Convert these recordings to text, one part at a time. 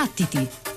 Battiti!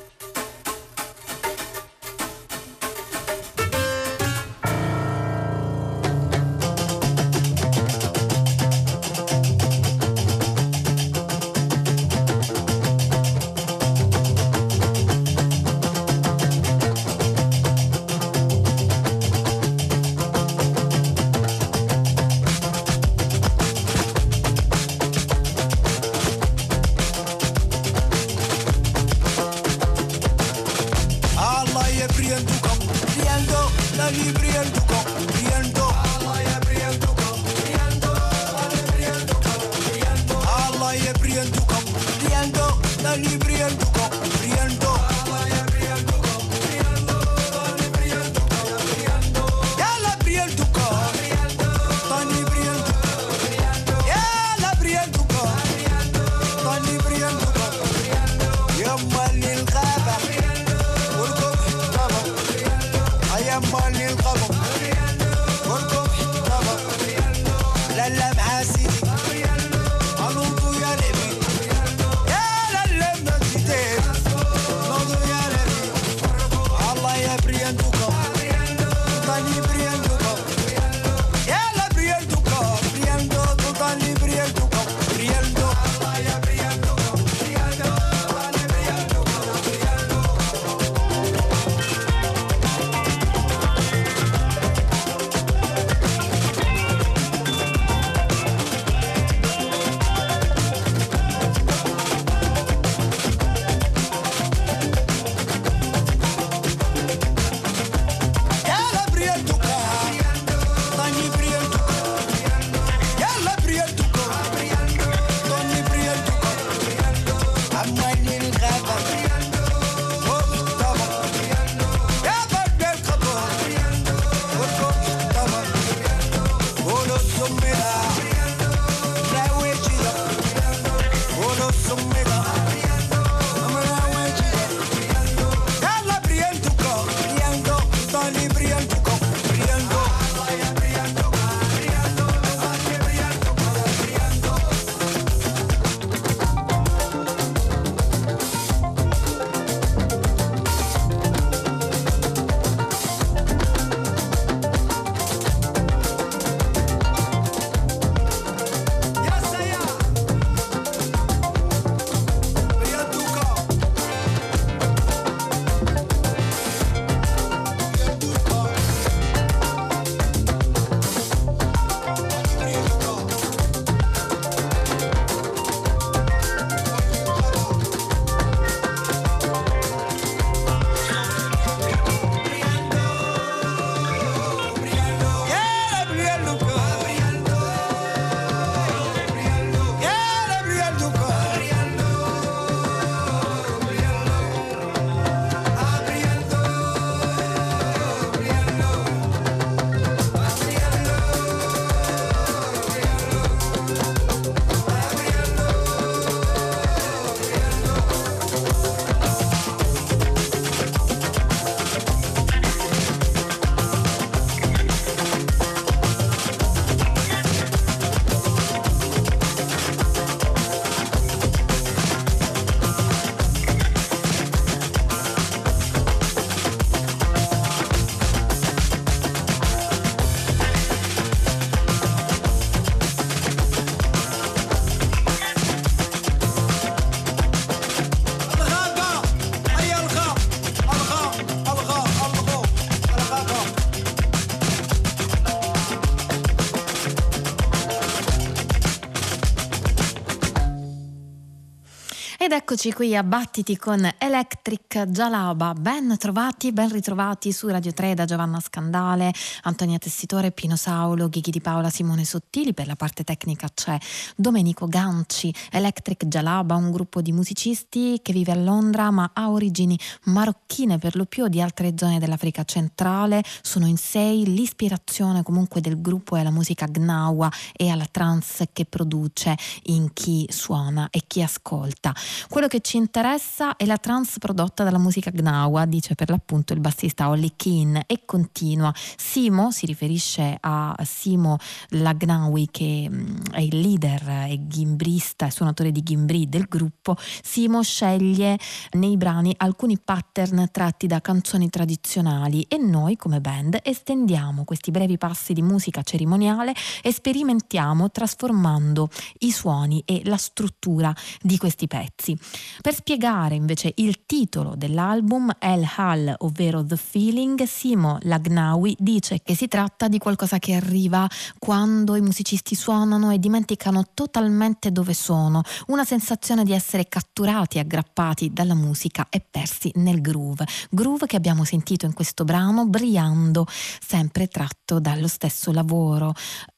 Eccoci qui a Battiti con Electric Jalaba. Ben trovati, ben ritrovati su Radio 3 da Giovanna Scandale, Antonia Tessitore, Pino Saulo, Ghighi di Paola, Simone Sottili. Per la parte tecnica c'è Domenico Ganci. Electric Jalaba, un gruppo di musicisti che vive a Londra ma ha origini marocchine per lo più di altre zone dell'Africa centrale. Sono in sei. L'ispirazione comunque del gruppo è la musica gnawa e alla trance che produce in chi suona e chi ascolta. Quello che ci interessa è la trance prodotta dalla musica Gnawa, dice per l'appunto il bassista Ollie Keane e continua. Simo si riferisce a Simo Lagnawi che mm, è il leader e gimbrista e suonatore di gimbri del gruppo. Simo sceglie nei brani alcuni pattern tratti da canzoni tradizionali e noi come band estendiamo questi brevi passi di musica cerimoniale e sperimentiamo trasformando i suoni e la struttura di questi pezzi. Per spiegare invece il titolo dell'album El Hal, ovvero The Feeling, Simo Lagnawi dice che si tratta di qualcosa che arriva quando i musicisti suonano e dimenticano totalmente dove sono, una sensazione di essere catturati, aggrappati dalla musica e persi nel groove. Groove che abbiamo sentito in questo brano brillando, sempre tratto dallo stesso lavoro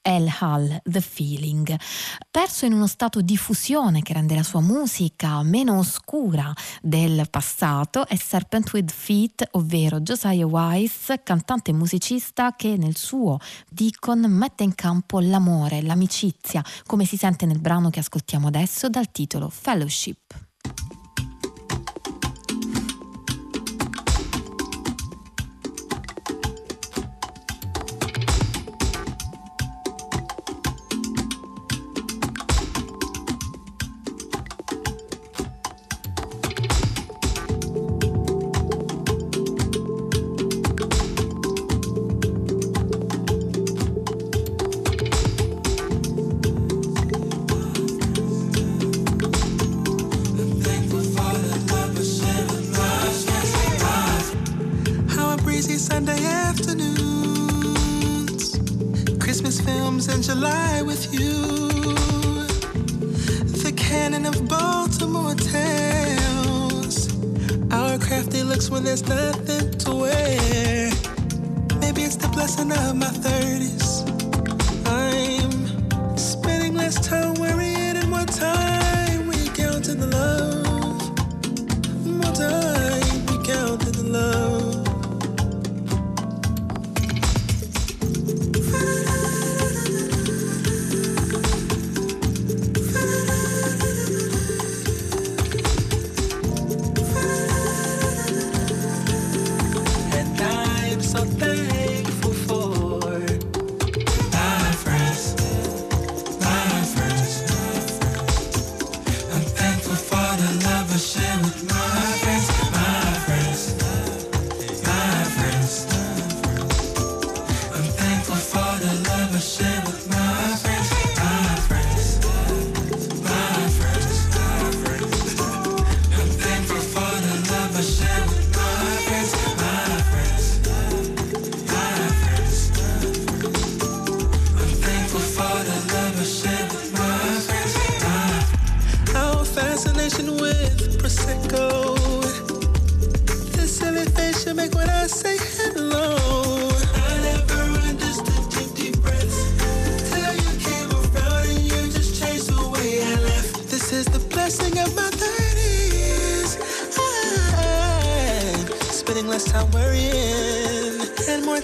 El Hal, The Feeling. Perso in uno stato di fusione che rende la sua musica meno oscura del passato è Serpent with Feet, ovvero Josiah Weiss, cantante e musicista che nel suo Deacon mette in campo l'amore, l'amicizia, come si sente nel brano che ascoltiamo adesso dal titolo Fellowship.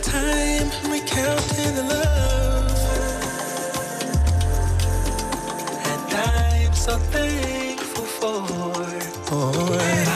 time the love, and I am so thankful for. for.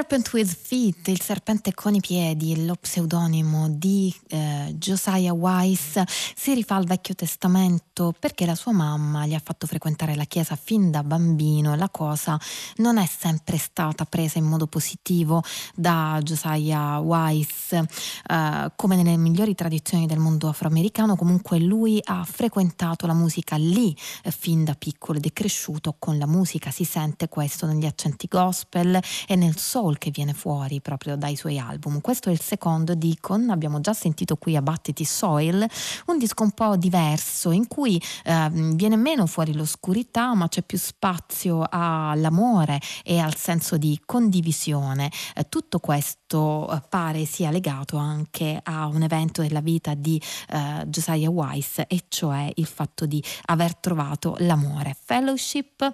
Serpent with Feet, il serpente con i piedi, lo pseudonimo di eh, Josiah Weiss, si rifà al Vecchio Testamento perché la sua mamma gli ha fatto frequentare la chiesa fin da bambino. La cosa non è sempre stata presa in modo positivo da Josiah Weiss, eh, come nelle migliori tradizioni del mondo afroamericano. Comunque lui ha frequentato la musica lì eh, fin da piccolo ed è cresciuto con la musica. Si sente questo negli accenti gospel e nel soul che viene fuori proprio dai suoi album. Questo è il secondo Deacon, abbiamo già sentito qui a Battiti Soil, un disco un po' diverso in cui eh, viene meno fuori l'oscurità ma c'è più spazio all'amore e al senso di condivisione. Eh, tutto questo eh, pare sia legato anche a un evento della vita di eh, Josiah Weiss e cioè il fatto di aver trovato l'amore. Fellowship,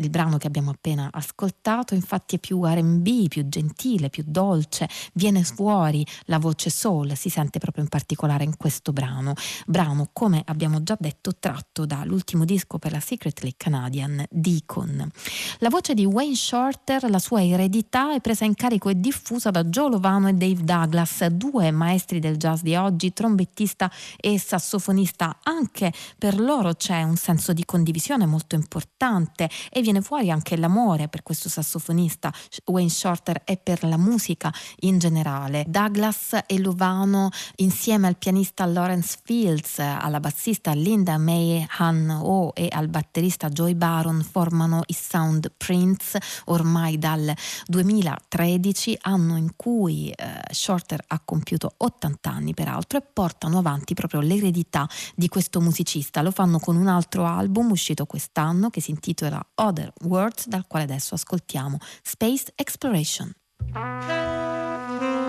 il brano che abbiamo appena ascoltato, infatti è più RB, più gentile, più dolce, viene fuori la voce soul, si sente proprio in particolare in questo brano. Brano, come abbiamo già detto, tratto dall'ultimo disco per la Secretly Canadian, Deacon. La voce di Wayne Shorter, la sua eredità è presa in carico e diffusa da Joe Lovano e Dave Douglas, due maestri del jazz di oggi, trombettista e sassofonista. Anche per loro c'è un senso di condivisione molto importante e viene fuori anche l'amore per questo sassofonista Wayne Shorter e per la musica in generale. Douglas e Luvano insieme al pianista Lawrence Fields, alla bassista Linda May Han O e al batterista Joy Baron formano i Sound Prince ormai dal 2013, anno in cui eh, Shorter ha compiuto 80 anni peraltro e portano avanti proprio l'eredità di questo musicista. Lo fanno con un altro album uscito quest'anno che si intitola Other Words dal quale adesso ascoltiamo Space Exploration. Thank you.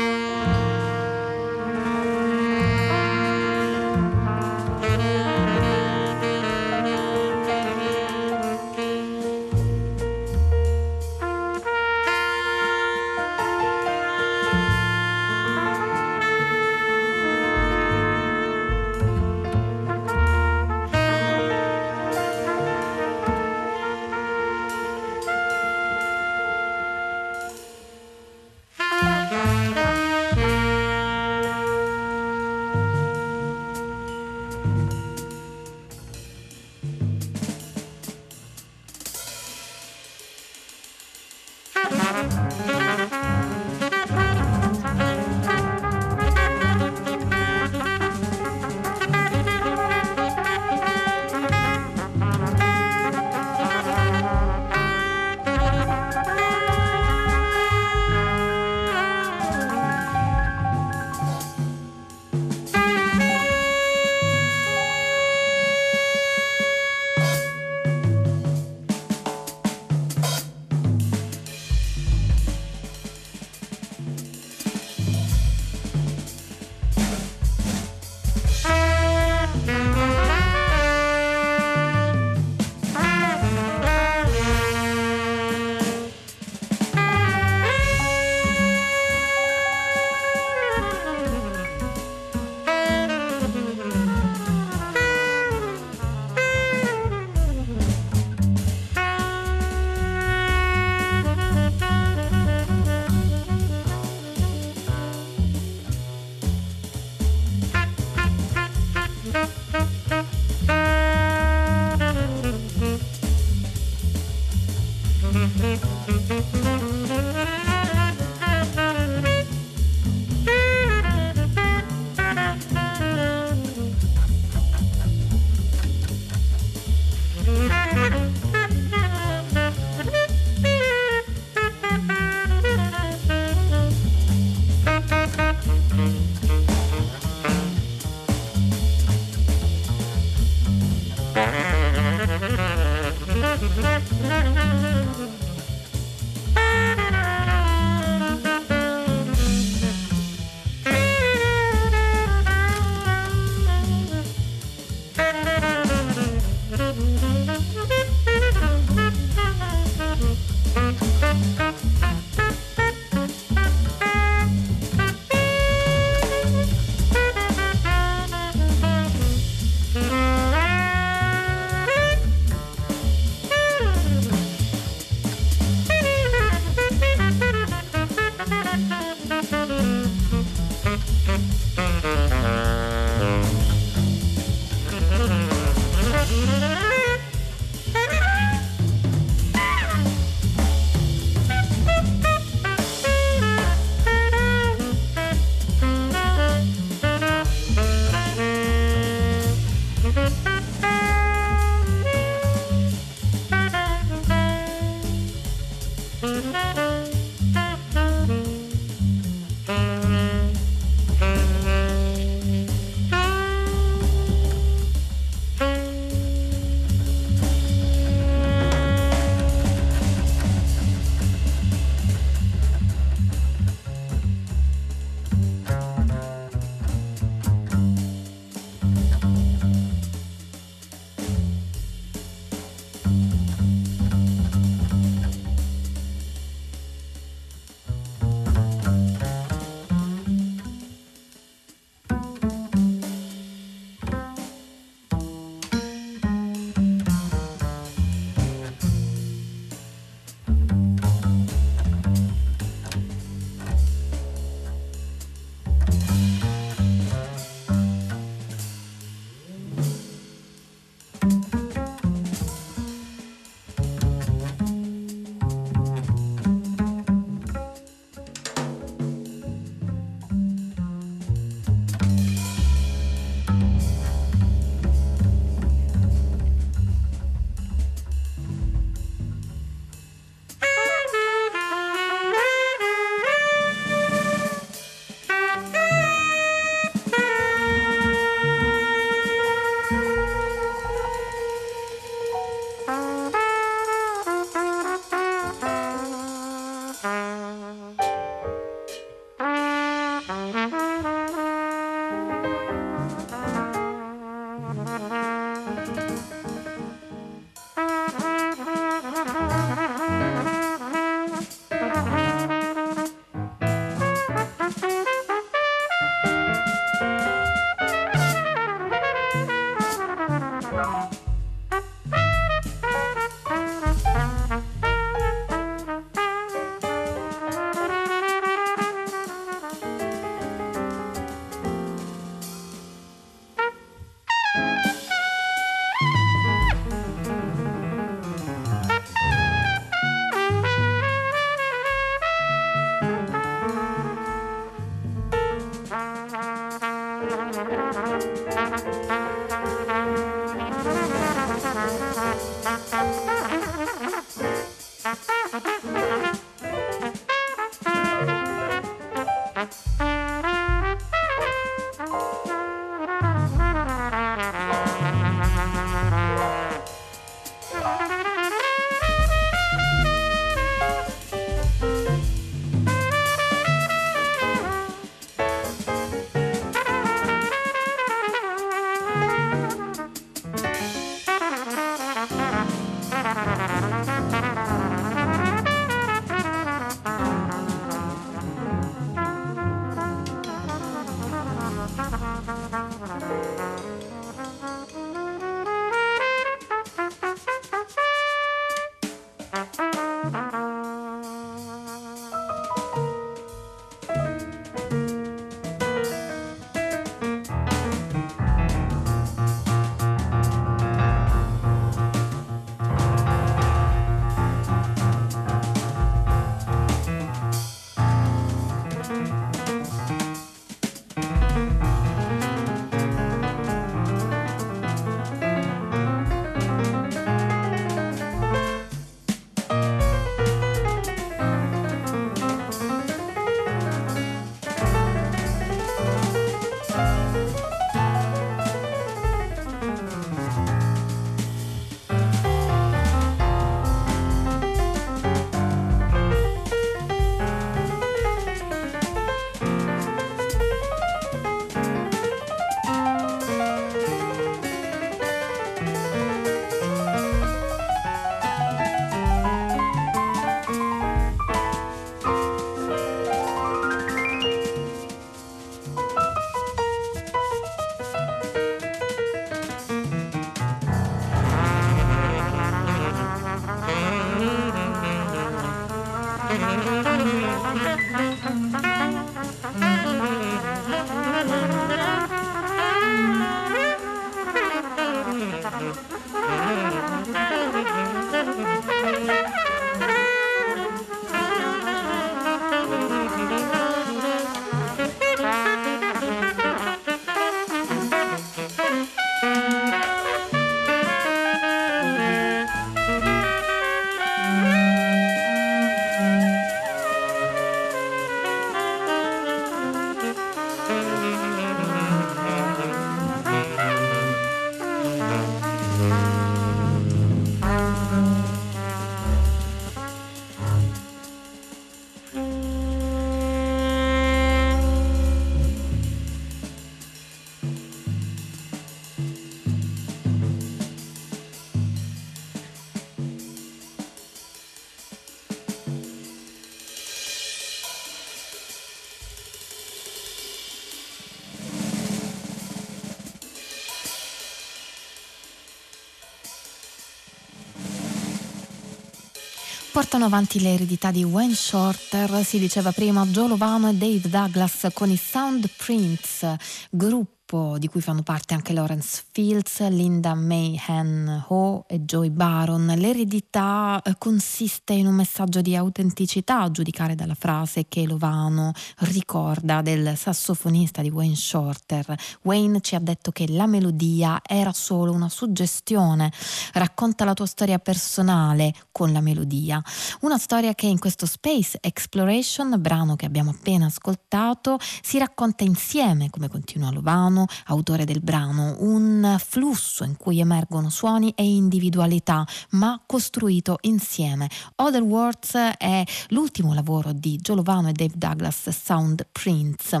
Portano avanti l'eredità di Wayne Shorter, si diceva prima Joe Lovano e Dave Douglas con i Sound Prints, gruppo gruppo di cui fanno parte anche Lawrence Fields, Linda Mayhan Ho e Joy Baron. L'eredità eh, consiste in un messaggio di autenticità, a giudicare dalla frase che Lovano ricorda del sassofonista di Wayne Shorter. Wayne ci ha detto che la melodia era solo una suggestione, racconta la tua storia personale con la melodia. Una storia che in questo Space Exploration, brano che abbiamo appena ascoltato, si racconta insieme, come continua Lovano, Romano, autore del brano, un flusso in cui emergono suoni e individualità, ma costruito insieme. Other Words è l'ultimo lavoro di Joe Lovano e Dave Douglas Sound Prints.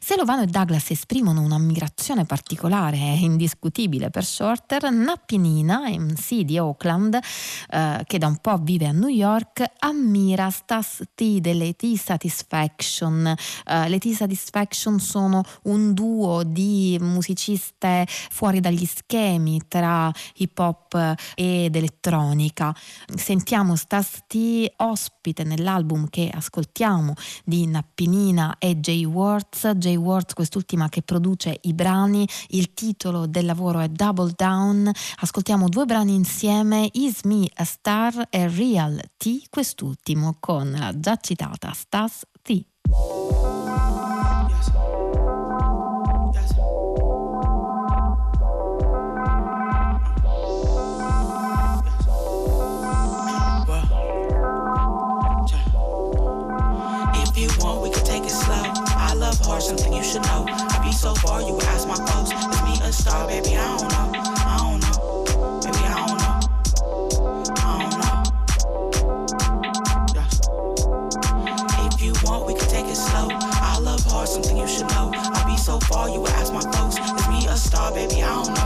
Se Lovano e Douglas esprimono un'ammirazione particolare e indiscutibile per Shorter, Nappinina, MC di Oakland, eh, che da un po' vive a New York, ammira Stas T delle T-Satisfaction. Uh, le T-Satisfaction sono un duo di musiciste fuori dagli schemi tra hip hop ed elettronica. Sentiamo Stas T ospite nell'album che ascoltiamo di Nappinina e Jay Words. Jay Words, quest'ultima che produce i brani. Il titolo del lavoro è Double Down. Ascoltiamo due brani insieme, Is Me a Star e Real T, quest'ultimo con la già citata Stas T. should know. I be so far, you ask my folks. Is me a star, baby? I don't know. I don't know. Baby, I don't know. I don't know. Yeah. If you want, we can take it slow. I love hard, something you should know. I be so far, you ask my folks. Is me a star, baby? I don't know.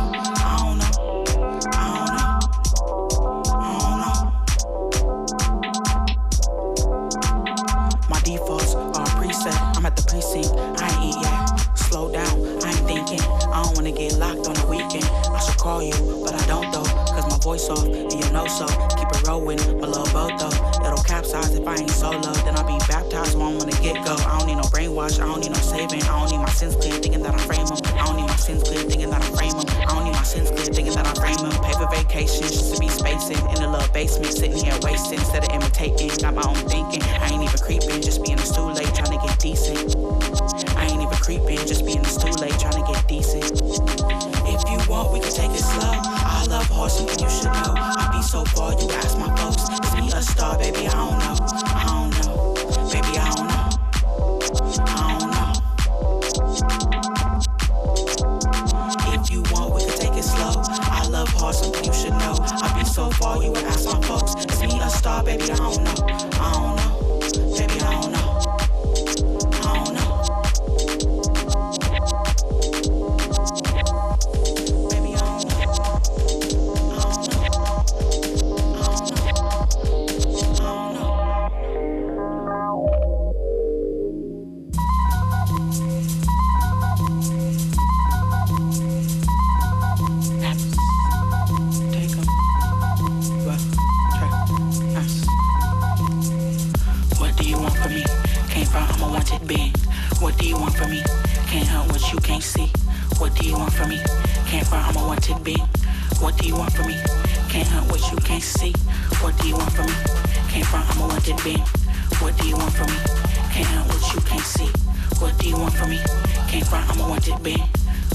Call you, but I don't though. Cause my voice off, and you know so. Keep it rolling, my little boat though. It'll capsize if I ain't solo. Then I'll be baptized when I wanna get go. I don't need no brainwash. I don't need no saving. I don't need my sins clear, thinking that I frame them. I don't need my sins clear, thinking that I frame them. I don't need my sins clear, thinking that I frame them. Pay for vacations just to be spacing in a little basement, sitting here wasting instead of imitating. Got my own thinking. I ain't even creeping, just being a stool late, trying to get decent. I ain't even creeping, just being a stool late, trying to get decent. Want, we can take it slow. I love horse, something you should know. I be so far, you ask my folks. Is me a star, baby? I don't know. I don't know. Baby, I don't know. I don't know. If you want, we can take it slow. I love hard, something you should know. I be so far, you would ask my folks. Is me a star, baby? I don't know. I don't know. What do you want from me? Can't help what you can't see. What do you want from me? Can't find I'm a wanted being. What do you want from me? Can't help what you can't see. What do you want from me? Can't find I'm a wanted being. What do you want from me? Can't help what you can't see. What do you want from me? Can't I'm a wanted being.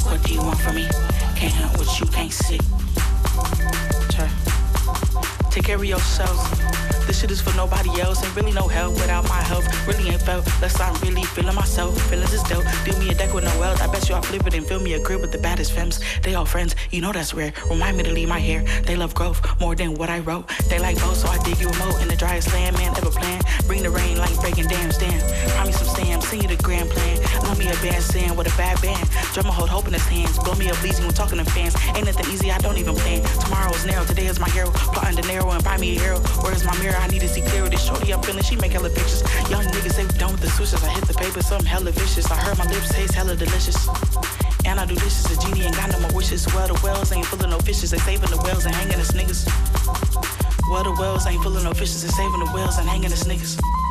What do you want from me? Can't help what you can't see. Take care of yourself. This shit is for nobody else. Ain't really no help without my help. Really ain't felt less I'm really feeling myself. Feelings is dope. Do me a deck with no wealth. I bet you I'll flip it and fill me a crib with the baddest femmes. They all friends, you know that's rare. Remind me to leave my hair. They love growth more than what I wrote. They like both, so I dig you remote in the driest land. Man, ever plan. Bring the rain like breaking dams. Damn. Promise some stamps. Send you the grand plan. Love me a band sand with a bad band. Drummer hold hope in his hands. Blow me up bleeding when talking to fans. Ain't nothing easy, I don't even plan. Tomorrow is narrow, today is my hero. Plotting to narrow and buy me a hero. Where's my mirror? I need to see clear. This shorty I'm feeling, she make hella pictures. Young niggas, they done with the switches. I hit the paper, something hella vicious. I heard my lips taste hella delicious. And I do dishes, a genie ain't got no more wishes. Well, the wells ain't full of no fishes, they saving the wells and hanging us niggas. Well, the wells ain't full of no fishes, they saving the wells and hanging us niggas.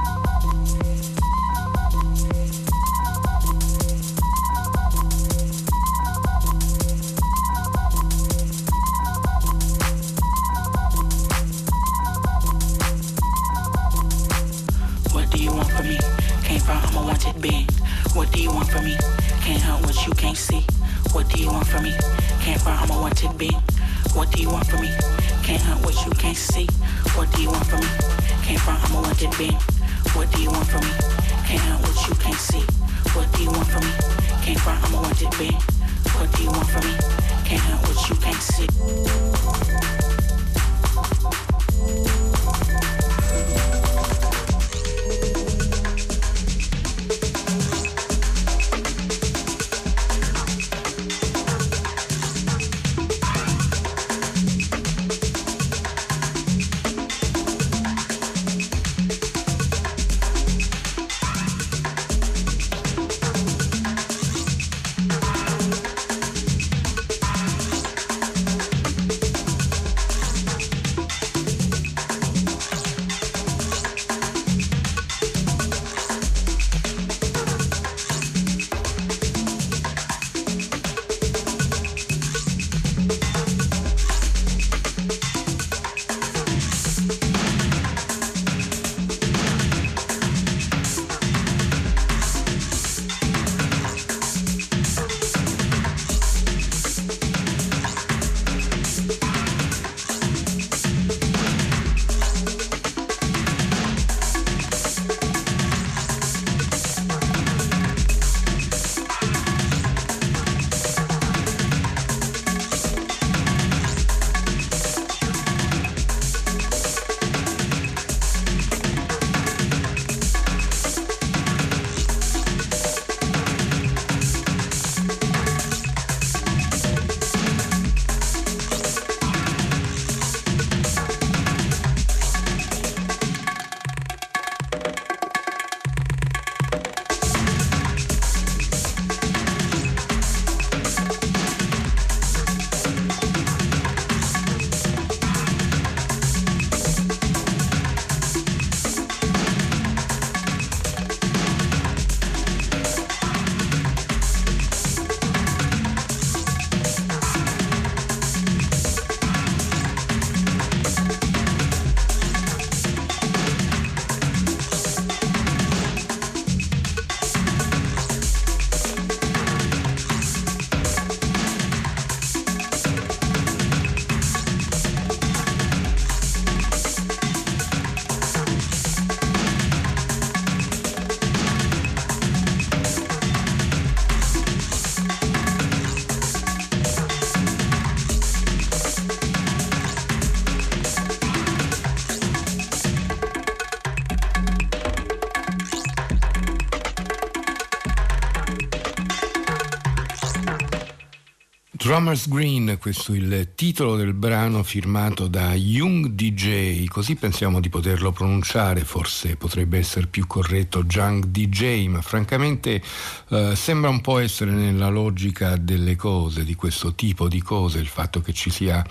Drummer's Green, questo è il titolo del brano firmato da Young DJ, così pensiamo di poterlo pronunciare, forse potrebbe essere più corretto Young DJ, ma francamente eh, sembra un po' essere nella logica delle cose, di questo tipo di cose, il fatto che ci sia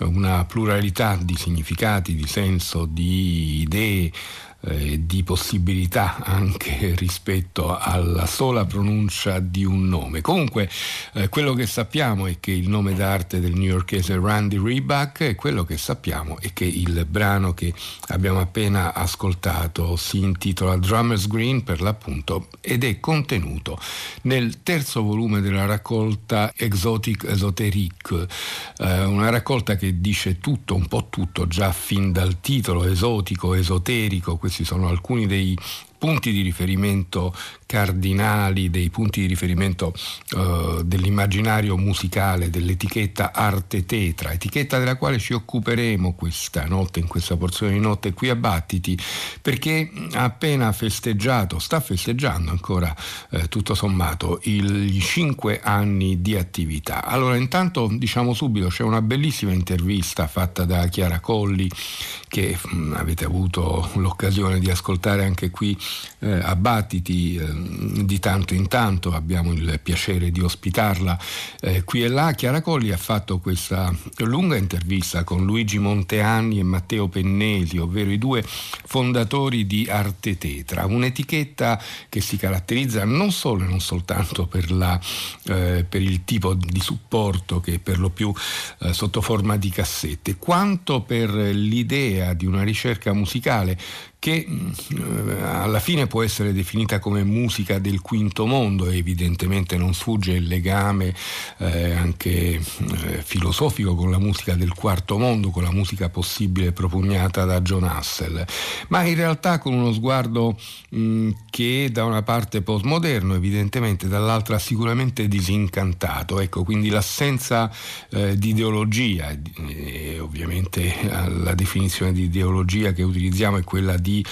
una pluralità di significati, di senso, di idee, eh, di possibilità anche rispetto alla sola pronuncia di un nome. Comunque eh, quello che sappiamo è che il nome d'arte del newyorkese Randy Reebok e quello che sappiamo è che il brano che abbiamo appena ascoltato si intitola Drummer's Green per l'appunto ed è contenuto nel terzo volume della raccolta Exotic Esoteric, eh, una raccolta che dice tutto, un po' tutto già fin dal titolo esotico, esoterico, questi sono alcuni dei punti di riferimento cardinali, dei punti di riferimento uh, dell'immaginario musicale, dell'etichetta Arte Tetra, etichetta della quale ci occuperemo questa notte, in questa porzione di notte qui a Battiti, perché ha appena festeggiato, sta festeggiando ancora eh, tutto sommato i cinque anni di attività. Allora intanto diciamo subito c'è una bellissima intervista fatta da Chiara Colli che mh, mm, avete avuto l'occasione di ascoltare anche qui eh, a Battiti eh, di tanto in tanto, abbiamo il piacere di ospitarla eh, qui e là. Chiara Colli ha fatto questa lunga intervista con Luigi Monteanni e Matteo Pennesi, ovvero i due fondatori di Arte Tetra, un'etichetta che si caratterizza non solo e non soltanto per, la, eh, per, il tipo di supporto che è per lo più eh, sotto forma di cassette, quanto per l'idea di una ricerca musicale che eh, alla fine può essere definita come musica del quinto mondo evidentemente non sfugge il legame eh, anche eh, filosofico con la musica del quarto mondo, con la musica possibile propugnata da John Hassel, ma in realtà con uno sguardo mh, che da una parte postmoderno evidentemente, dall'altra sicuramente disincantato, ecco quindi l'assenza eh, di ideologia, e ovviamente la definizione di ideologia che utilizziamo è quella di di,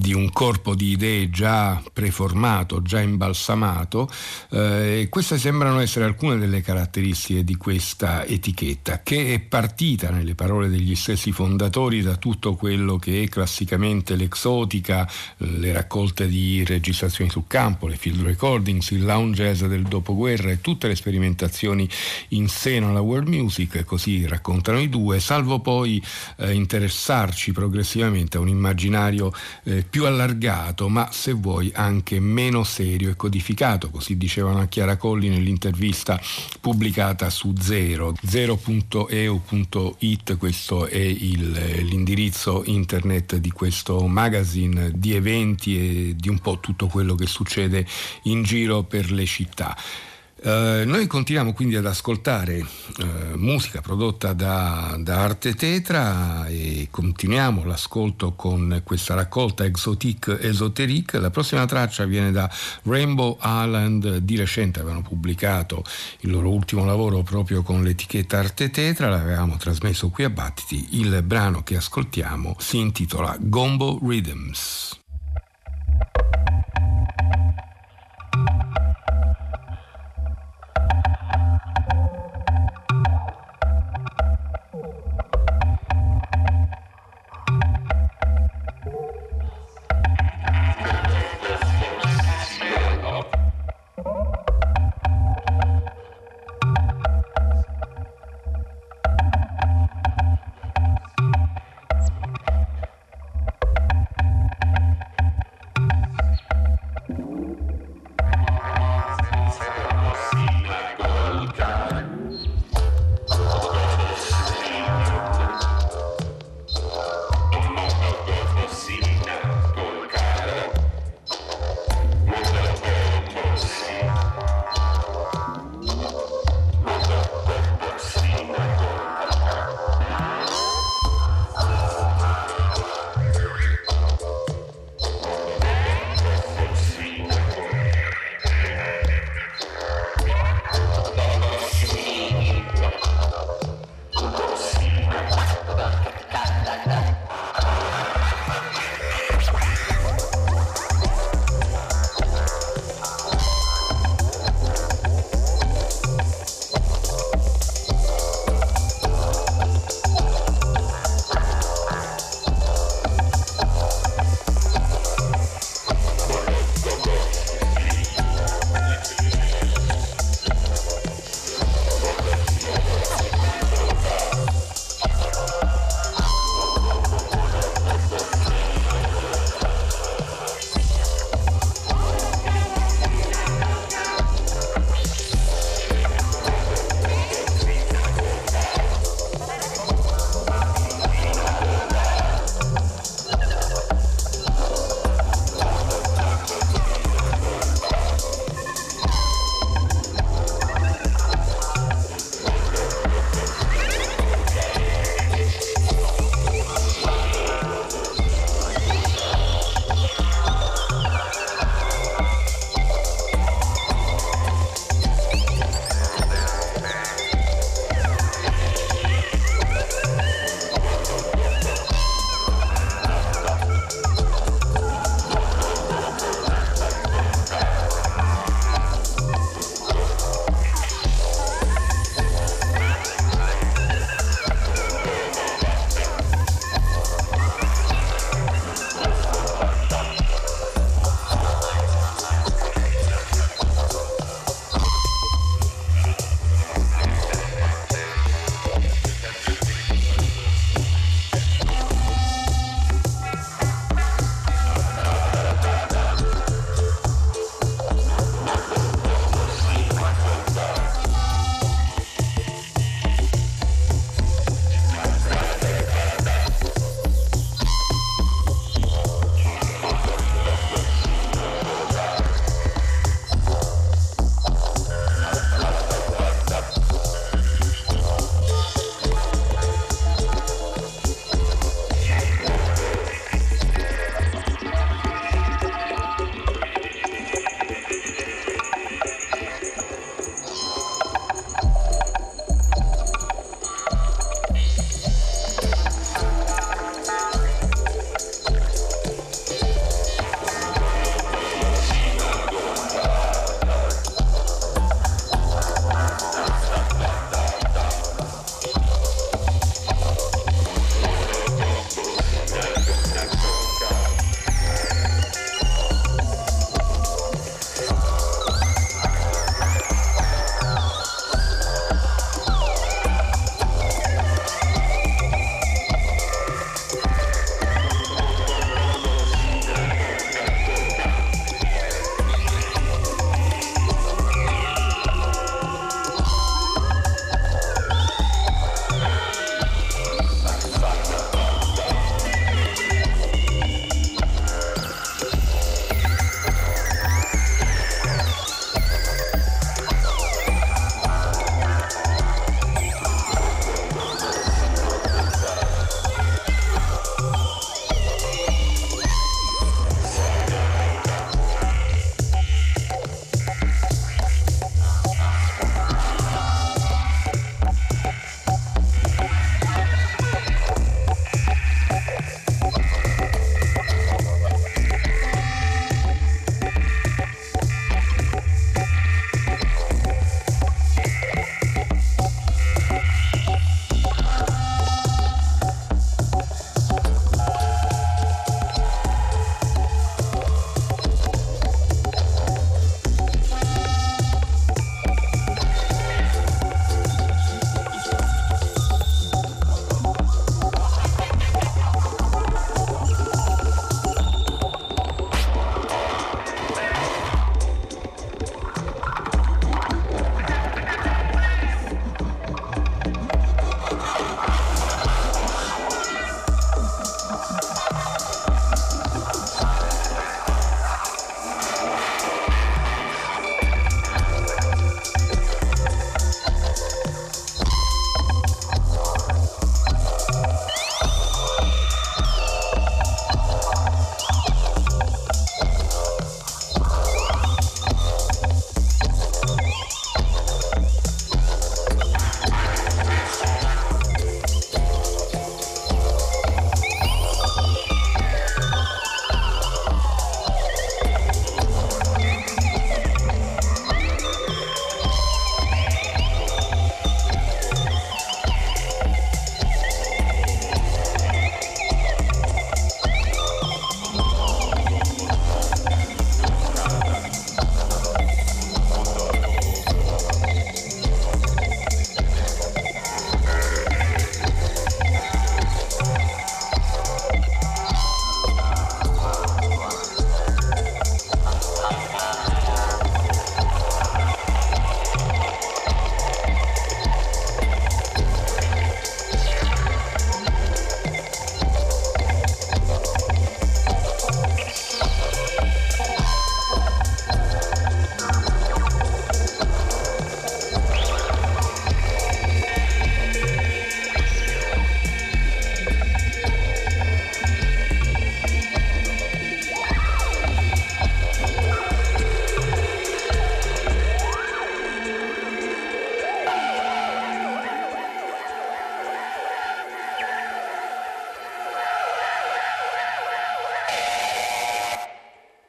di un corpo di idee già preformato, già imbalsamato. Eh, queste sembrano essere alcune delle caratteristiche di questa etichetta, che è partita, nelle parole degli stessi fondatori, da tutto quello che è classicamente l'exotica, le raccolte di registrazioni sul campo, le field recordings, il lounge jazz del dopoguerra e tutte le sperimentazioni in seno alla world music, così raccontano i due, salvo poi eh, interessarci progressivamente a un immaginario eh, più allargato, ma se vuoi anche meno serio e codificato, così dicevano a Chiara Colli nell'intervista pubblicata su Zero, zero.eu.it, questo è il, l'indirizzo internet di questo magazine di eventi e di un po' tutto quello che succede in giro per le città. Uh, noi continuiamo quindi ad ascoltare uh, musica prodotta da, da, Arte Tetra e continuiamo l'ascolto con questa raccolta Exotique Esoterique. La prossima traccia viene da Rainbow Island, di recente avevano pubblicato il loro ultimo lavoro proprio con l'etichetta Arte Tetra, l'avevamo trasmesso qui a Battiti. Il brano che ascoltiamo si intitola Gombo Rhythms.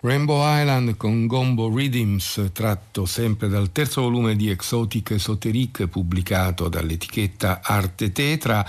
Rainbow Island con Gombo Rhythms, tratto sempre dal terzo volume di Exotic Esoteric pubblicato dall'etichetta Arte Tetra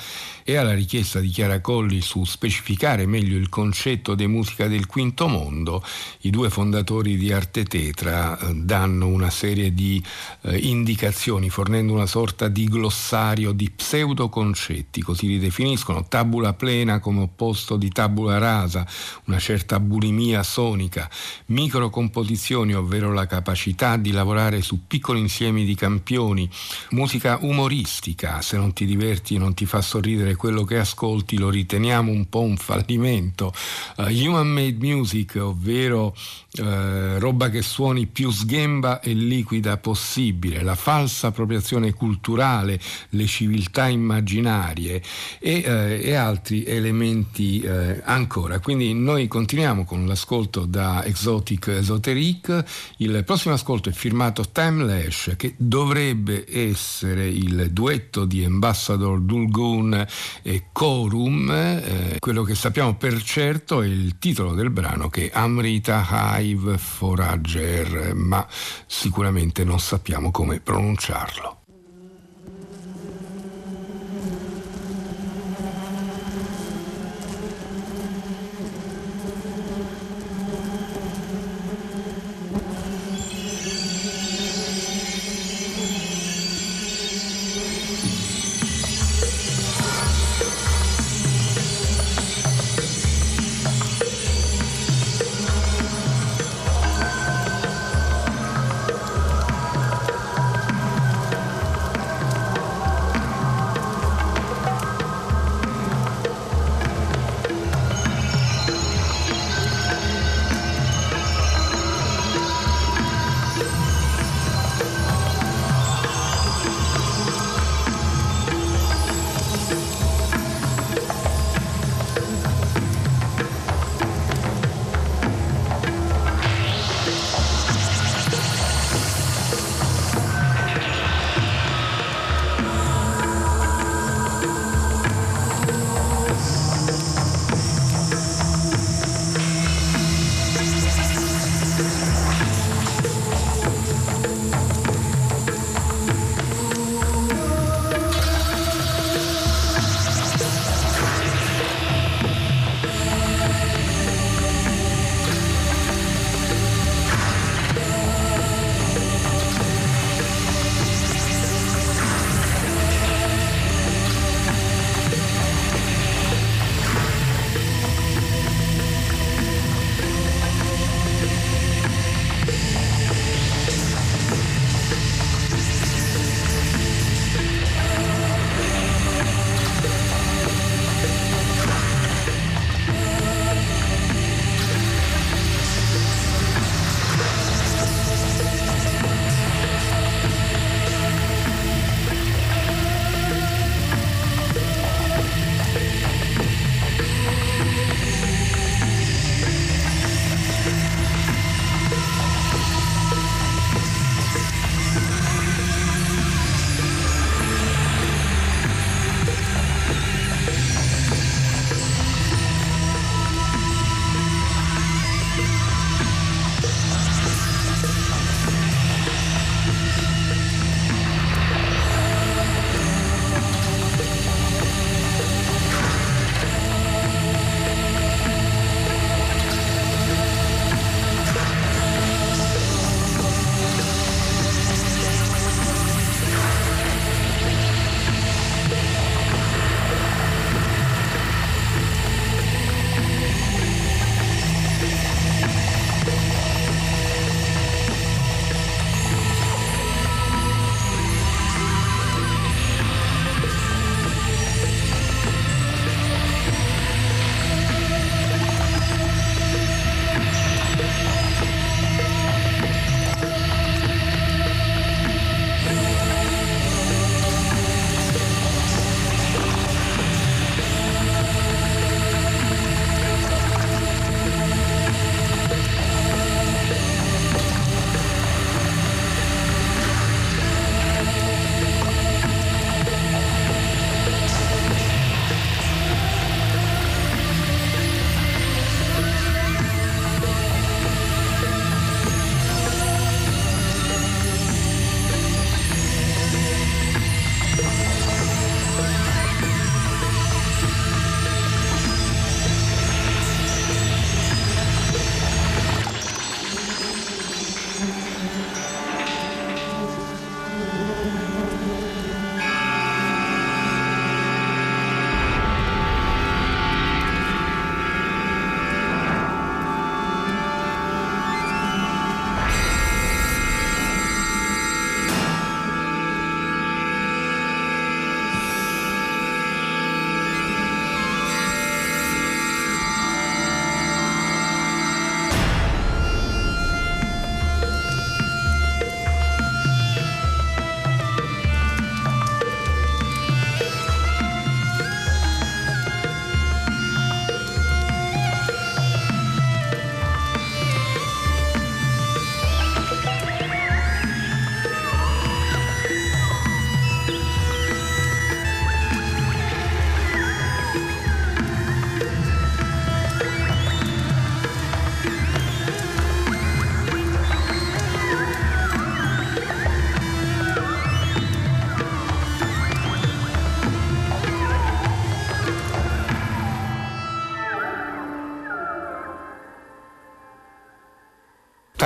e alla richiesta di Chiara Colli su specificare meglio il concetto di musica del quinto mondo, i due fondatori di Arte Tetra eh, danno una serie di eh, indicazioni fornendo una sorta di glossario di pseudoconcetti, così li definiscono, tabula plena come opposto di tabula rasa, una certa bulimia sonica, microcomposizioni, ovvero la capacità di lavorare su piccoli insiemi di campioni, musica umoristica, se non ti diverti non ti fa sorridere quello che ascolti lo riteniamo un po' un fallimento. Uh, human made music, ovvero uh, roba che suoni più sghemba e liquida possibile, la falsa appropriazione culturale, le civiltà immaginarie e, uh, e altri elementi ancora. Quindi noi continuiamo con l'ascolto da Exotic Esoteric. Il prossimo ascolto è firmato Time Lash che dovrebbe essere il duetto di Ambassador Dulgun e Corum, eh, quello che sappiamo per certo è il titolo del brano che è Amrita Hive Forager, ma sicuramente non sappiamo come pronunciarlo.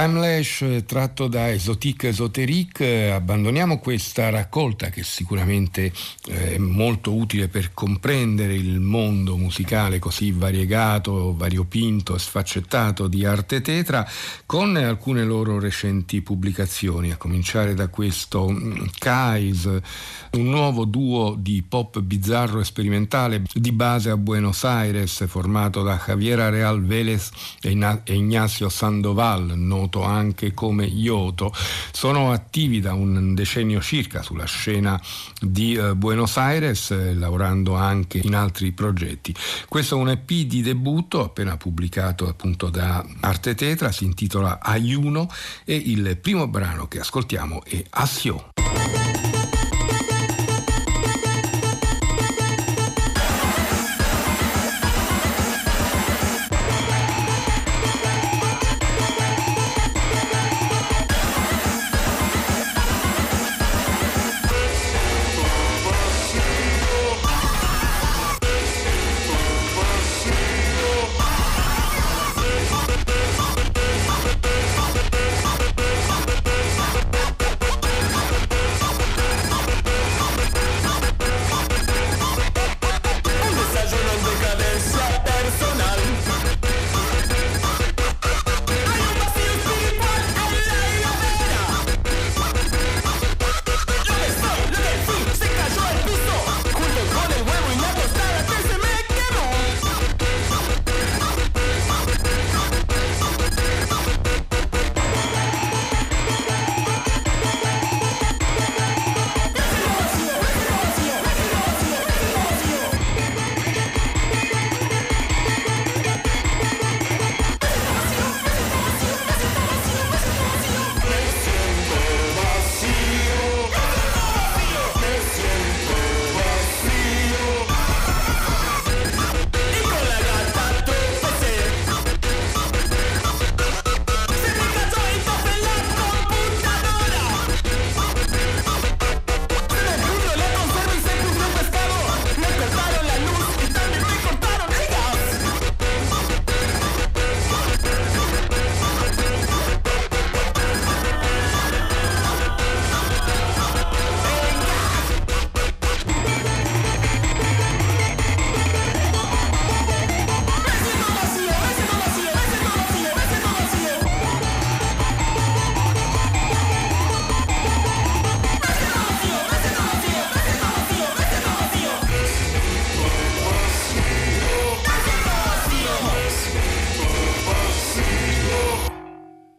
Timelash eh, tratto da Esotique Esoterique, abbandoniamo questa raccolta che sicuramente eh, è molto utile per comprendere il mondo musicale così variegato, variopinto e sfaccettato di Arte Tetra con alcune loro recenti pubblicazioni, a cominciare da questo mm, Kais, un nuovo duo di pop bizzarro e sperimentale di base a Buenos Aires formato da Javier Real Vélez e Ignacio Sandoval, noto anche come Ioto, sono attivi da un decennio circa sulla scena di eh, Buenos Aires, eh, lavorando anche in altri progetti. Questo è un EP di debutto appena pubblicato appunto da Arte Tetra, si intitola Ayuno e il primo brano che ascoltiamo è Asio.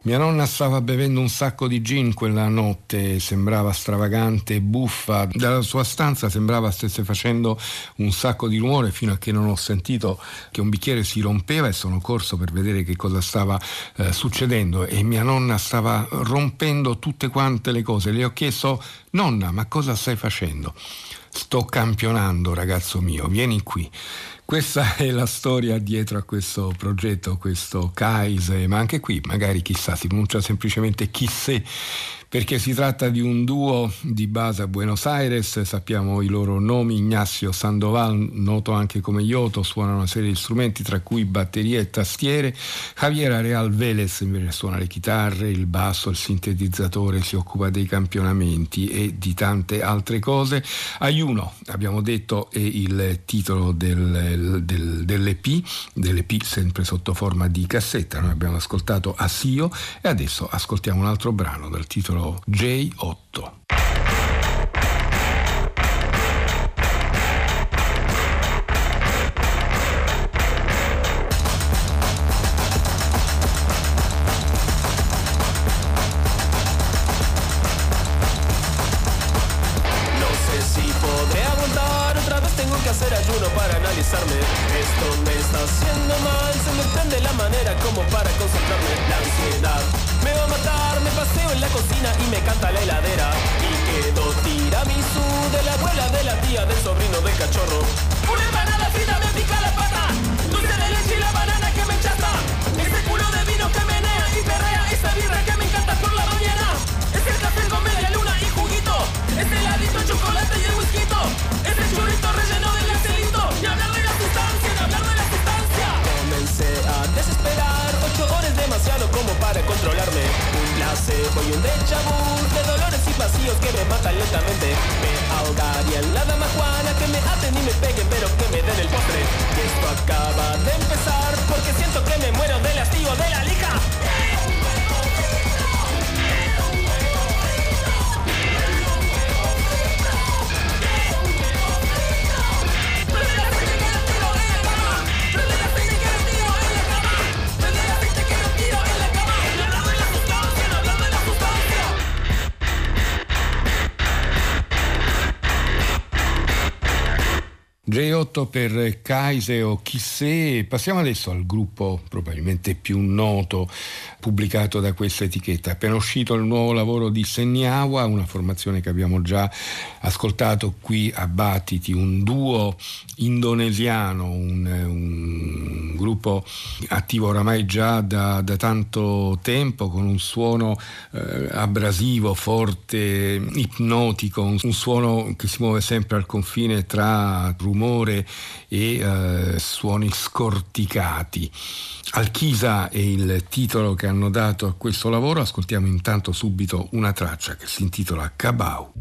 Mia nonna stava bevendo un sacco di gin quella notte, sembrava stravagante e buffa. Dalla sua stanza sembrava stesse facendo un sacco di rumore fino a che non ho sentito che un bicchiere si rompeva e sono corso per vedere che cosa stava eh, succedendo e mia nonna stava rompendo tutte quante le cose. Le ho chiesto, nonna, ma cosa stai facendo? Sto campionando, ragazzo mio, vieni qui. Questa è la storia dietro a questo progetto, questo Kaise, ma anche qui magari chissà, si pronuncia semplicemente chissà perché si tratta di un duo di base a Buenos Aires, sappiamo i loro nomi, Ignacio Sandoval, noto anche come Ioto, suona una serie di strumenti tra cui batterie e tastiere, Javier Real Vélez invece suona le chitarre, il basso, il sintetizzatore, si occupa dei campionamenti e di tante altre cose. Ayuno, abbiamo detto, è il titolo del, del, dell'EP, dell'EP sempre sotto forma di cassetta, noi abbiamo ascoltato Asio e adesso ascoltiamo un altro brano dal titolo numero J8. Per Kaise o Chissé. Passiamo adesso al gruppo probabilmente più noto pubblicato da questa etichetta. Appena uscito il nuovo lavoro di Senyawa, una formazione che abbiamo già ascoltato qui a Battiti, un duo indonesiano, un, un gruppo attivo oramai già da, da, tanto tempo, con un suono eh, abrasivo, forte, ipnotico, un, un suono che si muove sempre al confine tra rumore e eh, suoni scorticati. Alchisa è il titolo che hanno dato a questo lavoro, ascoltiamo intanto subito una traccia che si intitola Cabau.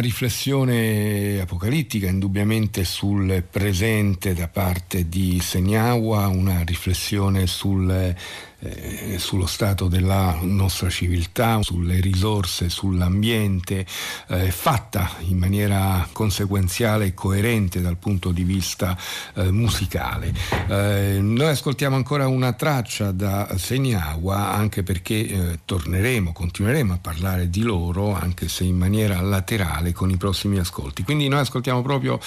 Riflessione apocalittica indubbiamente sul presente da parte di Segnawa, una riflessione sul eh, sullo stato della nostra civiltà, sulle risorse, sull'ambiente, eh, fatta in maniera conseguenziale e coerente dal punto di vista eh, musicale. Eh, noi ascoltiamo ancora una traccia da Segnawa anche perché eh, torneremo, continueremo a parlare di loro anche se in maniera laterale con i prossimi ascolti. Quindi noi ascoltiamo proprio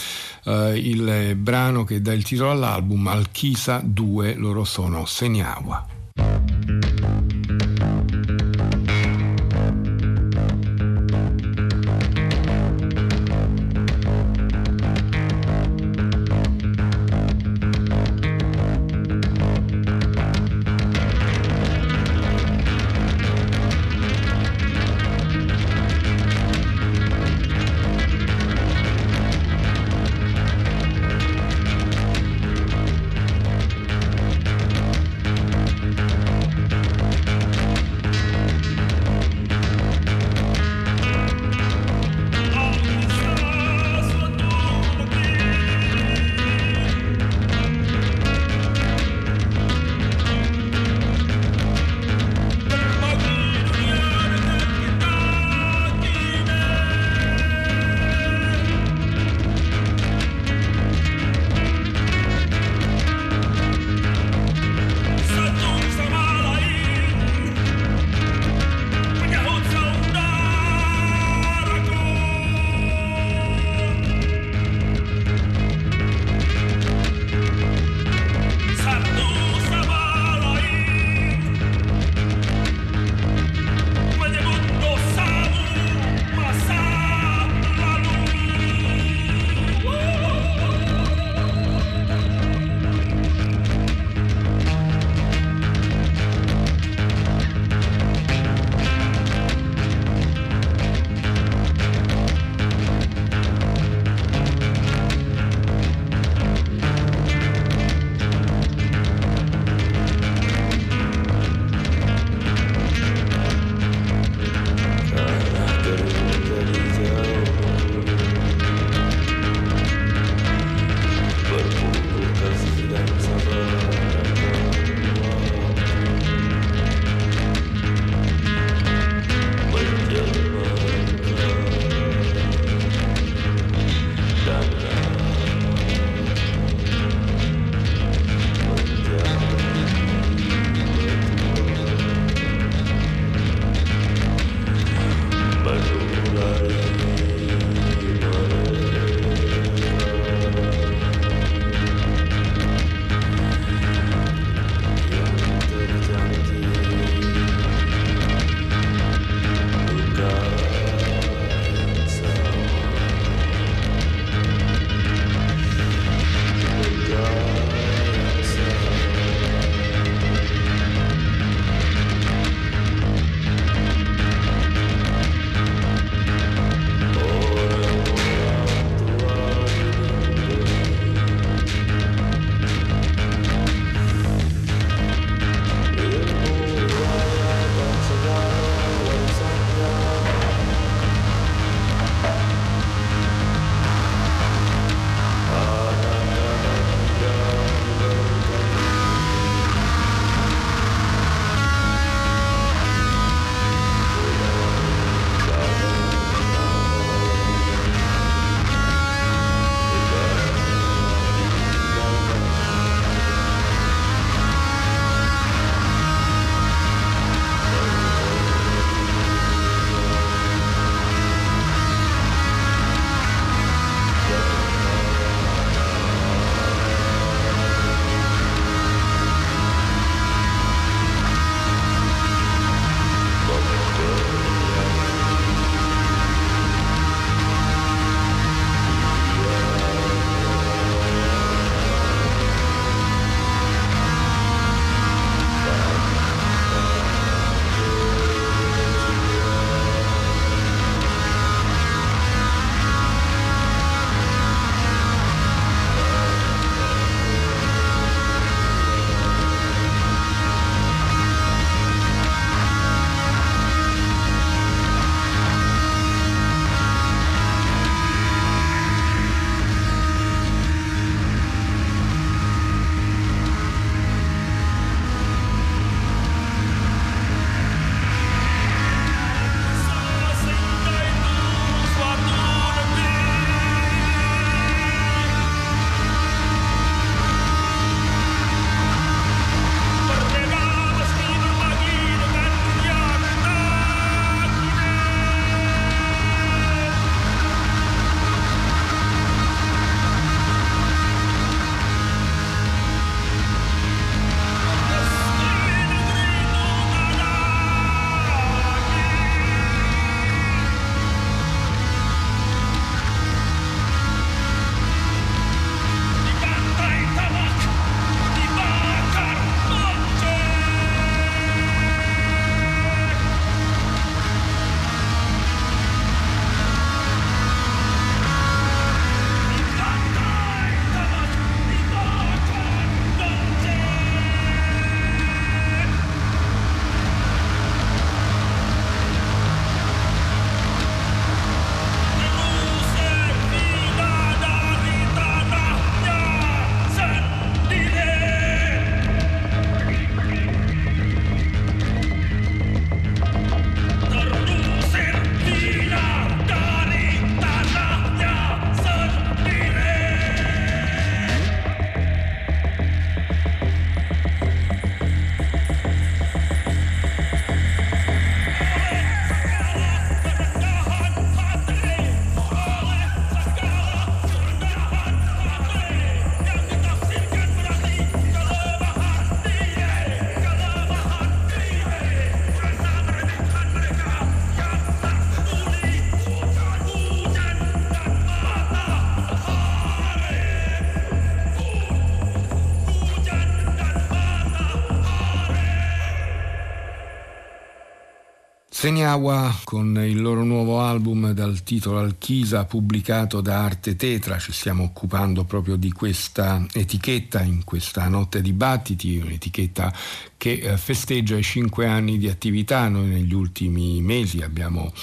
il brano che dà il titolo all'album Alchisa 2, loro sono Segnawa. Mm-hmm. Senyawa con il loro nuovo album dal titolo Alchisa pubblicato da Arte Tetra, ci stiamo occupando proprio di questa etichetta in questa notte di battiti, un'etichetta che eh, festeggia i cinque anni di attività. Noi negli ultimi mesi abbiamo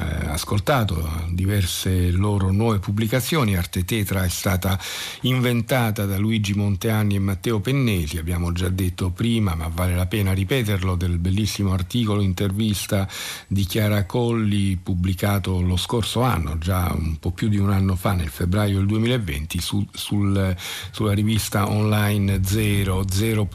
eh, ascoltato diverse loro nuove pubblicazioni. Arte Tetra è stata inventata da Luigi Monteanni e Matteo Pennesi, abbiamo già detto prima, ma vale la pena ripeterlo, del bellissimo articolo intervista di Chiara Colli pubblicato lo scorso anno, già un po' più di un anno fa, nel febbraio del 2020, su, sul, sulla rivista online 0, 0.eu.it.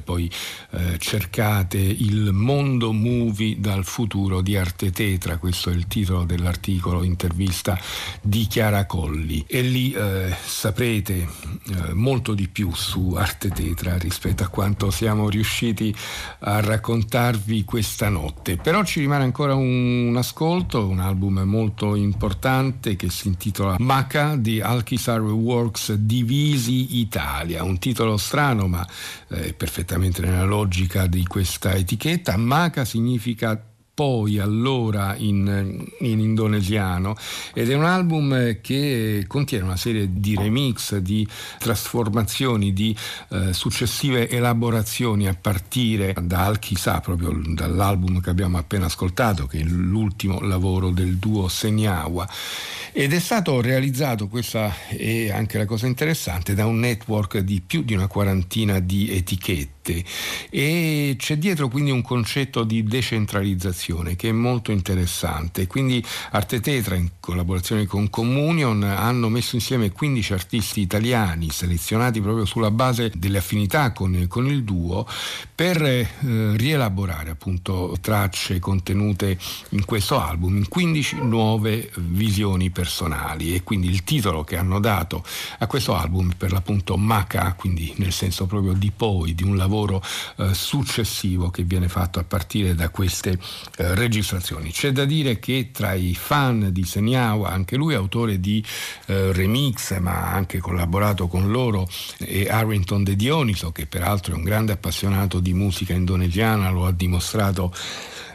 Poi eh, cercate il mondo movie dal futuro di Arte Tetra, questo è il titolo dell'articolo intervista di Chiara Colli. E lì eh, saprete eh, molto di più su Arte Tetra rispetto a quanto siamo riusciti a raccontarvi questa notte. Però ci rimane ancora un, un ascolto, un album molto importante che si intitola Maca di Alchisar Works Divisi Italia, un titolo strano ma eh, perfettamente nella logica di questa etichetta. Maca significa poi allora in, in, indonesiano ed è un album che contiene una serie di remix, di trasformazioni, di eh, successive elaborazioni a partire da Al-Chissà, proprio dall'album che abbiamo appena ascoltato, che è l'ultimo lavoro del duo Senyawa. Ed è stato realizzato, questa è anche la cosa interessante, da un network di più di una quarantina di etichette e c'è dietro quindi un concetto di decentralizzazione che è molto interessante. Quindi Arte Tetra in collaborazione con Communion hanno messo insieme 15 artisti italiani selezionati proprio sulla base delle affinità con, con il duo per eh, rielaborare appunto tracce contenute in questo album in 15 nuove visioni personali e quindi il titolo che hanno dato a questo album per l'appunto Maca, quindi nel senso proprio di poi, di un lavoro eh, successivo che viene fatto a partire da queste eh, registrazioni. C'è da dire che tra i fan di Senyawa, anche lui autore di eh, remix, ma ha anche collaborato con loro, e Harrington De Dioniso, che peraltro è un grande appassionato di musica indonesiana, lo ha dimostrato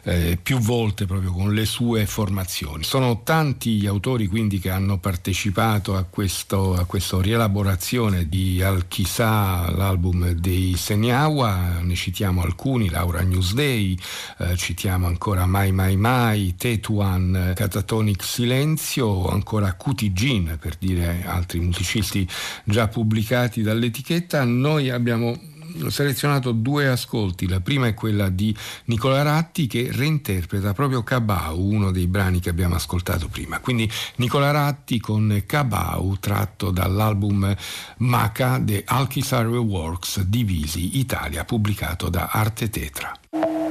eh, più volte proprio con le sue formazioni. Sono tanti gli autori quindi che hanno partecipato a, questo, a questa rielaborazione di Al-Chissà, l'album dei Senyawa, ne citiamo alcuni, Laura Newsday, eh, citiamo ancora Mai Mai Mai, Tetuan, Catatonic Silenzio ancora Cuti Jin per dire altri musicisti già pubblicati dall'etichetta. Noi abbiamo ho selezionato due ascolti. La prima è quella di Nicola Ratti che reinterpreta proprio Cabau, uno dei brani che abbiamo ascoltato prima. Quindi Nicola Ratti con Cabau tratto dall'album Maca The Alchisar Works Divisi Italia pubblicato da Arte Tetra.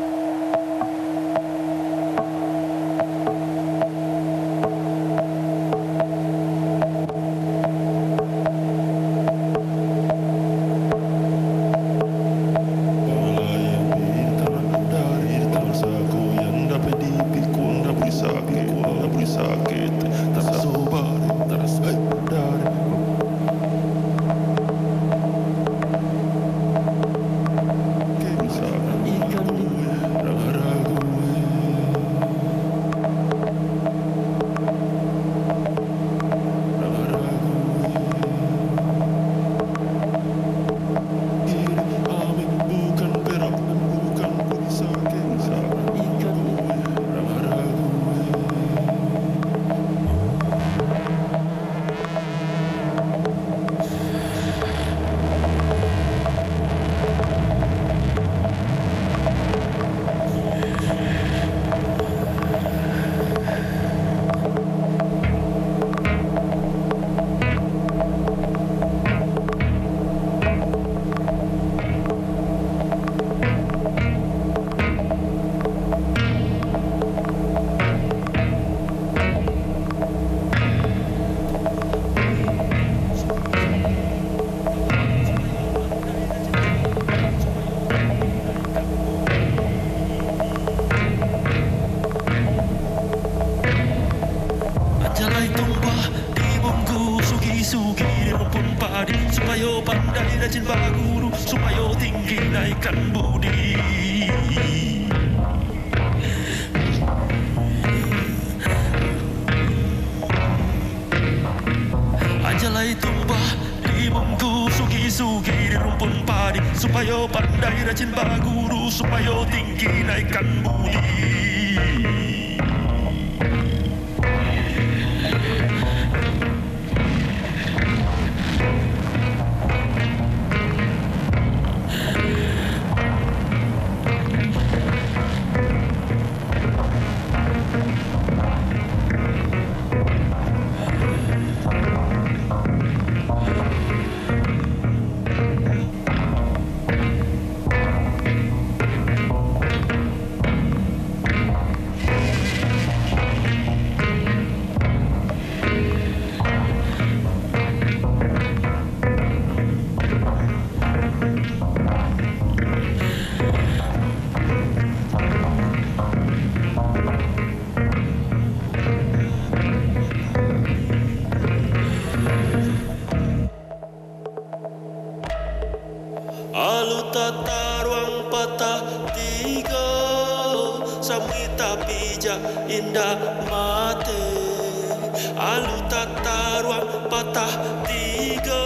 Alu tak taruh patah tiga.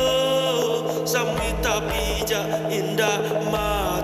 Sambil tak pijak indah malam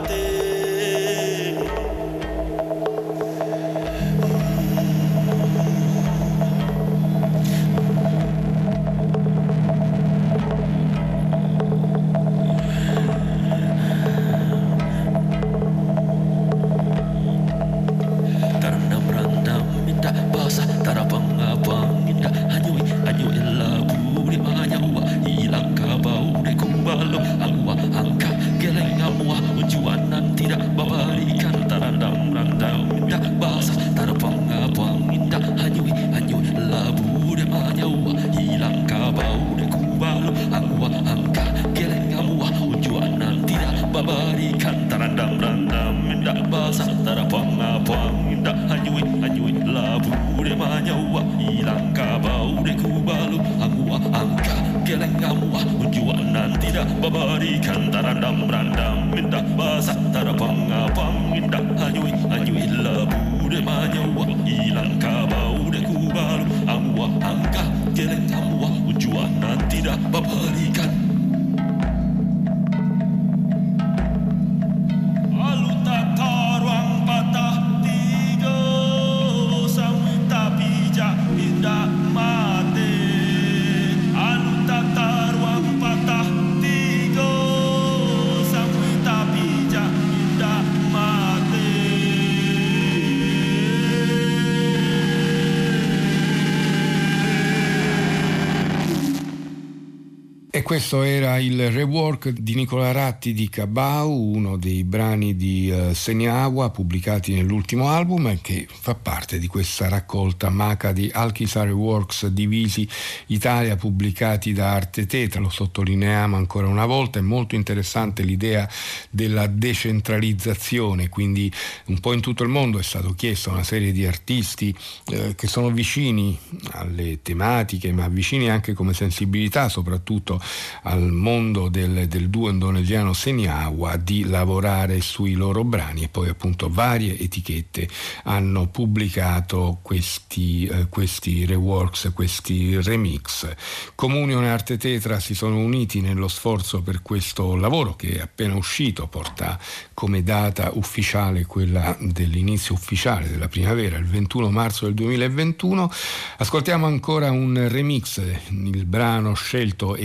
questo era il rework di Nicola Ratti di Cabau, uno dei brani di uh, Seniawa pubblicati nell'ultimo album che fa parte di questa raccolta Maca di Alchisar Works divisi Italia pubblicati da Arte Tetra, lo sottolineiamo ancora una volta, è molto interessante l'idea della decentralizzazione, quindi un po' in tutto il mondo è stato chiesto a una serie di artisti eh, che sono vicini alle tematiche ma vicini anche come sensibilità soprattutto al mondo del, del duo indonesiano Seniawa di lavorare sui loro brani e poi appunto varie etichette hanno pubblicato questi, eh, questi reworks, questi remix. Comunione Arte Tetra si sono uniti nello sforzo per questo lavoro che è appena uscito, porta come data ufficiale quella dell'inizio ufficiale della primavera, il 21 marzo del 2021. Ascoltiamo ancora un remix, il brano scelto è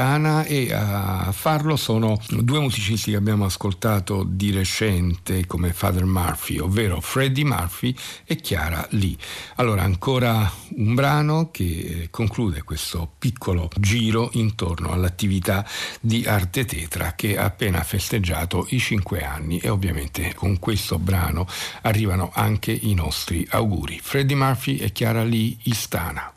Istana e a farlo sono due musicisti che abbiamo ascoltato di recente come Father Murphy, ovvero Freddie Murphy e Chiara Lee. Allora ancora un brano che conclude questo piccolo giro intorno all'attività di Arte Tetra che ha appena festeggiato i cinque anni e ovviamente con questo brano arrivano anche i nostri auguri. Freddie Murphy e Chiara Lee Istana.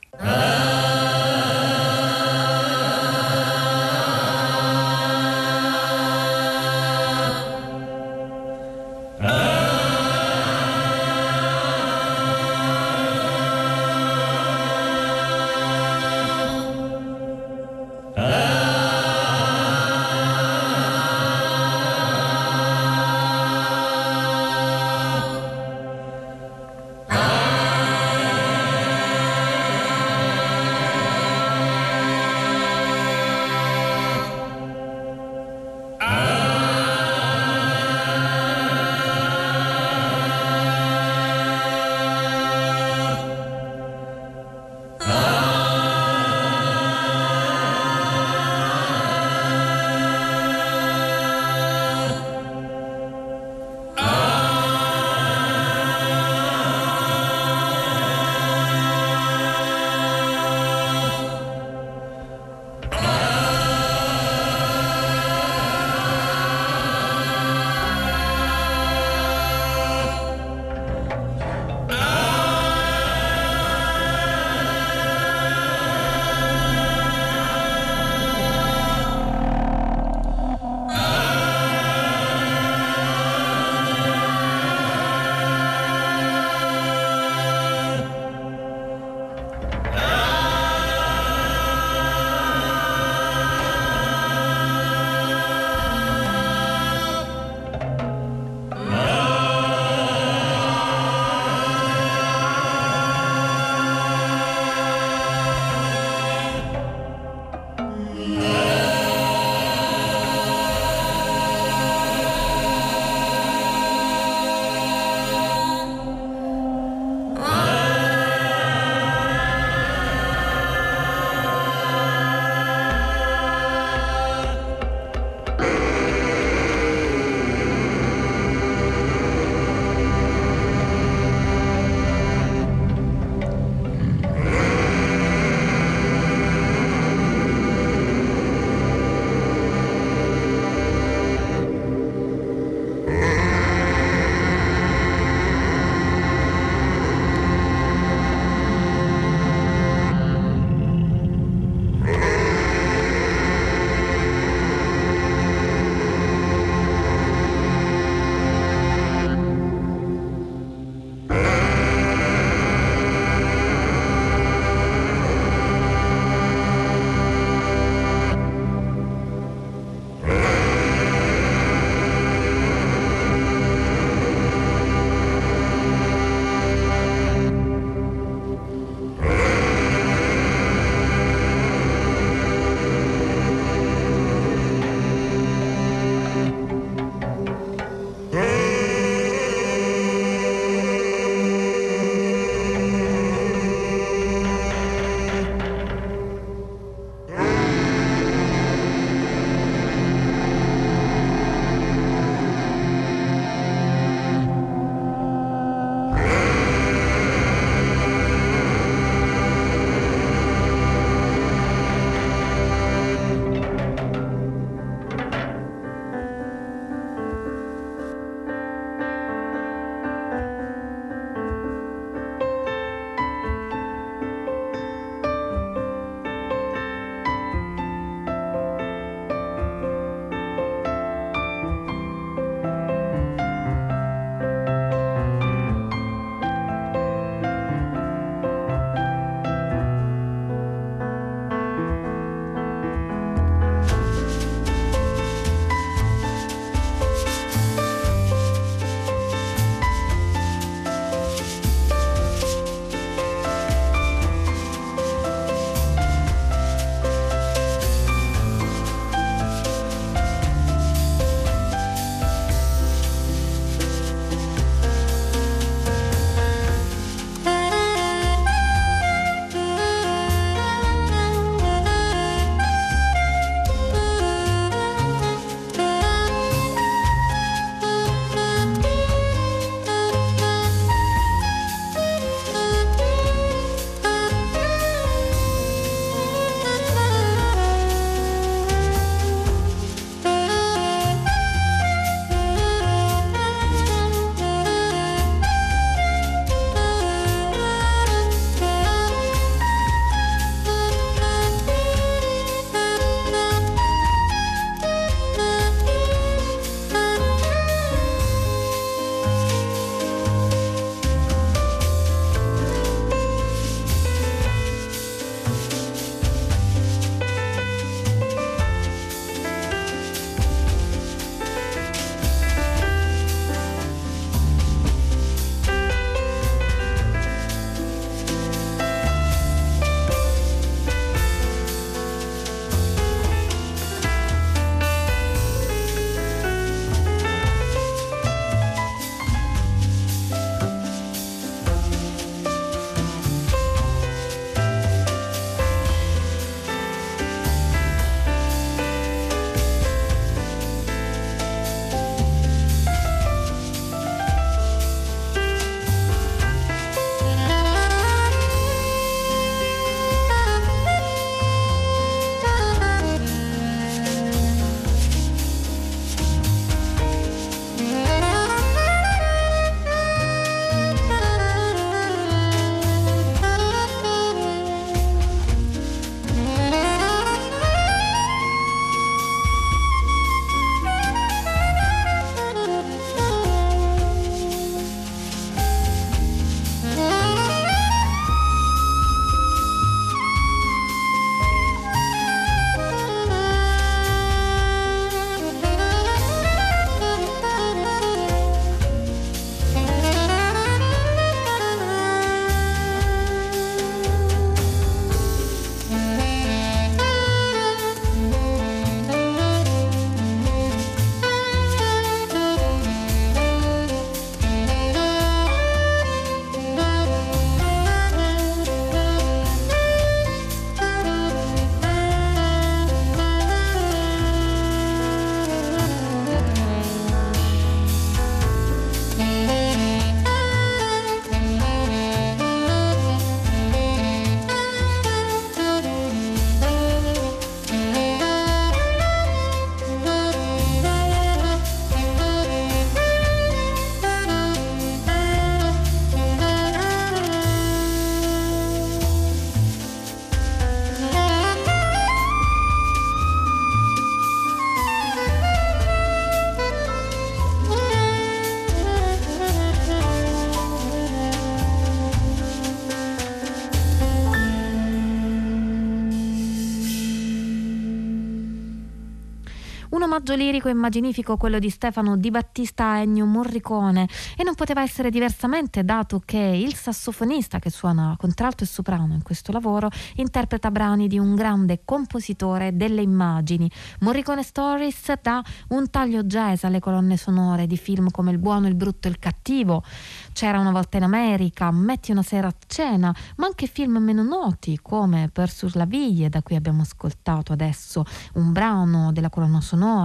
Omaggio lirico e immaginifico quello di Stefano Di Battista a Ennio Morricone e non poteva essere diversamente dato che il sassofonista che suona contralto e soprano in questo lavoro interpreta brani di un grande compositore delle immagini. Morricone Stories dà un taglio jazz alle colonne sonore di film come Il buono, il brutto e il cattivo, C'era una volta in America, Metti una sera a cena, ma anche film meno noti come Per sur la viglie, da cui abbiamo ascoltato adesso un brano della colonna sonora,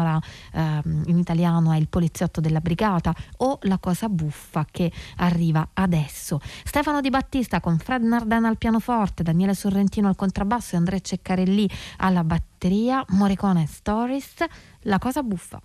ehm, in italiano è Il poliziotto della brigata, o La cosa buffa che arriva adesso. Stefano Di Battista con Fred Narden al pianoforte, Daniele Sorrentino al contrabbasso e Andrea Ceccarelli alla batteria, Morricone Stories, La cosa buffa.